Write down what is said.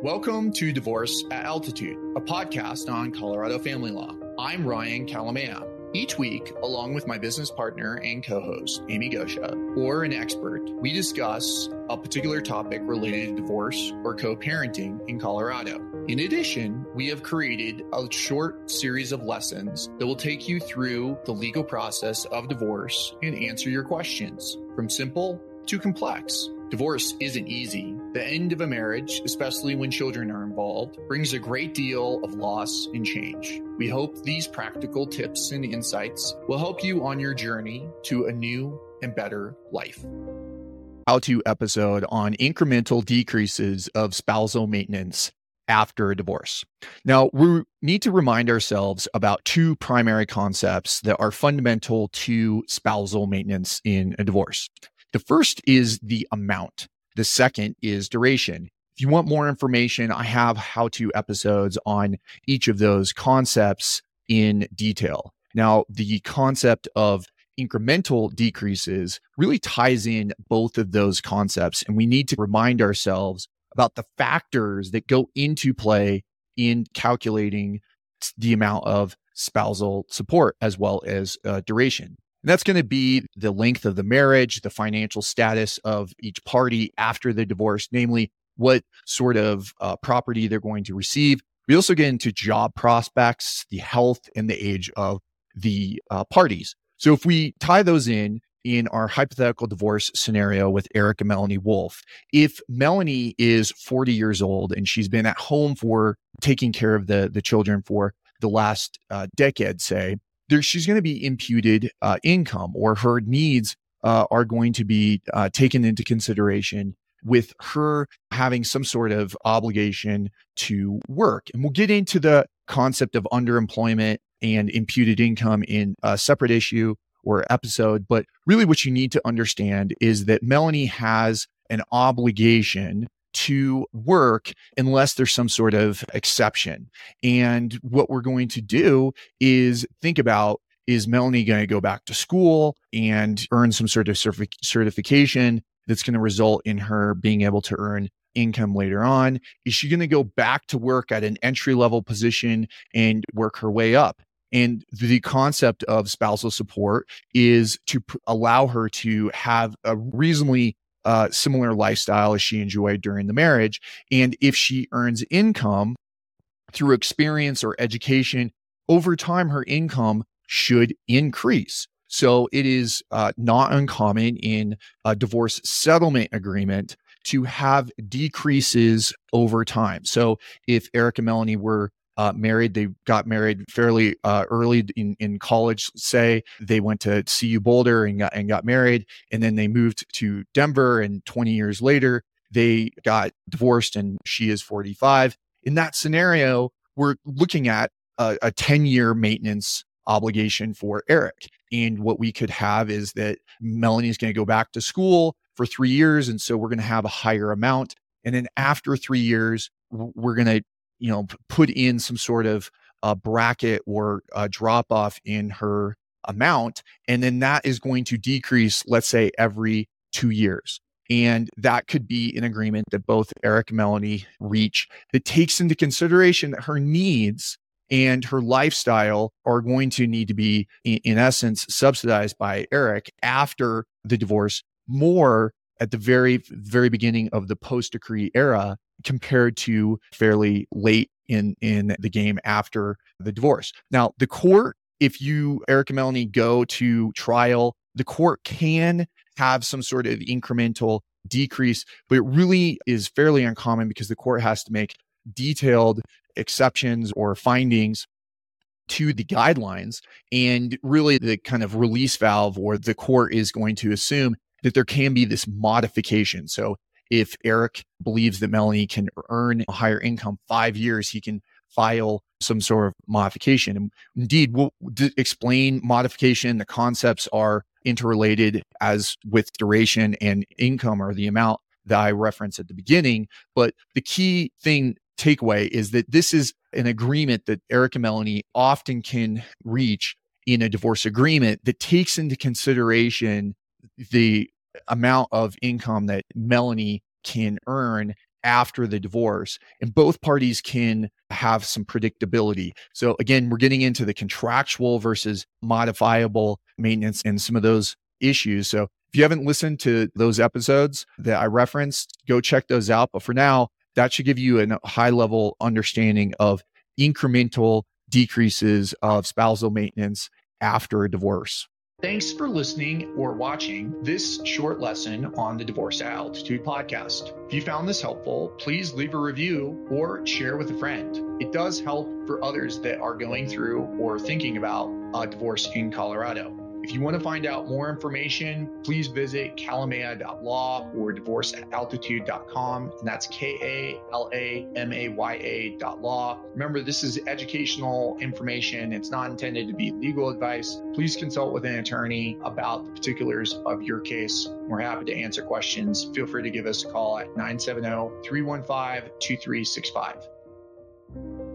Welcome to Divorce at Altitude, a podcast on Colorado family law. I'm Ryan Kalamaya. Each week, along with my business partner and co host, Amy Goscha, or an expert, we discuss a particular topic related to divorce or co parenting in Colorado. In addition, we have created a short series of lessons that will take you through the legal process of divorce and answer your questions from simple to complex. Divorce isn't easy. The end of a marriage, especially when children are involved, brings a great deal of loss and change. We hope these practical tips and insights will help you on your journey to a new and better life. How to episode on incremental decreases of spousal maintenance after a divorce. Now, we need to remind ourselves about two primary concepts that are fundamental to spousal maintenance in a divorce. The first is the amount. The second is duration. If you want more information, I have how to episodes on each of those concepts in detail. Now, the concept of incremental decreases really ties in both of those concepts. And we need to remind ourselves about the factors that go into play in calculating the amount of spousal support as well as uh, duration. That's going to be the length of the marriage, the financial status of each party after the divorce, namely what sort of uh, property they're going to receive. We also get into job prospects, the health, and the age of the uh, parties. So if we tie those in, in our hypothetical divorce scenario with Eric and Melanie Wolf, if Melanie is 40 years old and she's been at home for taking care of the, the children for the last uh, decade, say, there, she's going to be imputed uh, income or her needs uh, are going to be uh, taken into consideration with her having some sort of obligation to work. And we'll get into the concept of underemployment and imputed income in a separate issue or episode. But really, what you need to understand is that Melanie has an obligation to work unless there's some sort of exception. And what we're going to do is think about is Melanie going to go back to school and earn some sort of certif- certification that's going to result in her being able to earn income later on? Is she going to go back to work at an entry level position and work her way up? And the concept of spousal support is to p- allow her to have a reasonably uh, similar lifestyle as she enjoyed during the marriage. And if she earns income through experience or education, over time, her income should increase. So it is uh, not uncommon in a divorce settlement agreement to have decreases over time. So if Eric and Melanie were uh, married. They got married fairly uh, early in, in college. Say they went to CU Boulder and got and got married, and then they moved to Denver. And 20 years later, they got divorced, and she is 45. In that scenario, we're looking at a, a 10 year maintenance obligation for Eric. And what we could have is that Melanie is going to go back to school for three years. And so we're going to have a higher amount. And then after three years, we're going to you know, put in some sort of a bracket or a drop off in her amount. And then that is going to decrease, let's say, every two years. And that could be an agreement that both Eric and Melanie reach that takes into consideration that her needs and her lifestyle are going to need to be, in, in essence, subsidized by Eric after the divorce more at the very, very beginning of the post decree era compared to fairly late in in the game after the divorce. Now, the court, if you Eric and Melanie go to trial, the court can have some sort of incremental decrease, but it really is fairly uncommon because the court has to make detailed exceptions or findings to the guidelines. And really, the kind of release valve or the court is going to assume that there can be this modification. So if Eric believes that Melanie can earn a higher income five years, he can file some sort of modification. And indeed, we'll d- explain modification. The concepts are interrelated as with duration and income or the amount that I referenced at the beginning. But the key thing takeaway is that this is an agreement that Eric and Melanie often can reach in a divorce agreement that takes into consideration the amount of income that Melanie can earn after the divorce, and both parties can have some predictability. So, again, we're getting into the contractual versus modifiable maintenance and some of those issues. So, if you haven't listened to those episodes that I referenced, go check those out. But for now, that should give you a high level understanding of incremental decreases of spousal maintenance after a divorce. Thanks for listening or watching this short lesson on the Divorce at Altitude podcast. If you found this helpful, please leave a review or share with a friend. It does help for others that are going through or thinking about a divorce in Colorado. If you want to find out more information, please visit kalamaya.law or divorcealtitude.com. And that's K A L A M A Y A dot law. Remember, this is educational information. It's not intended to be legal advice. Please consult with an attorney about the particulars of your case. We're happy to answer questions. Feel free to give us a call at 970 315 2365.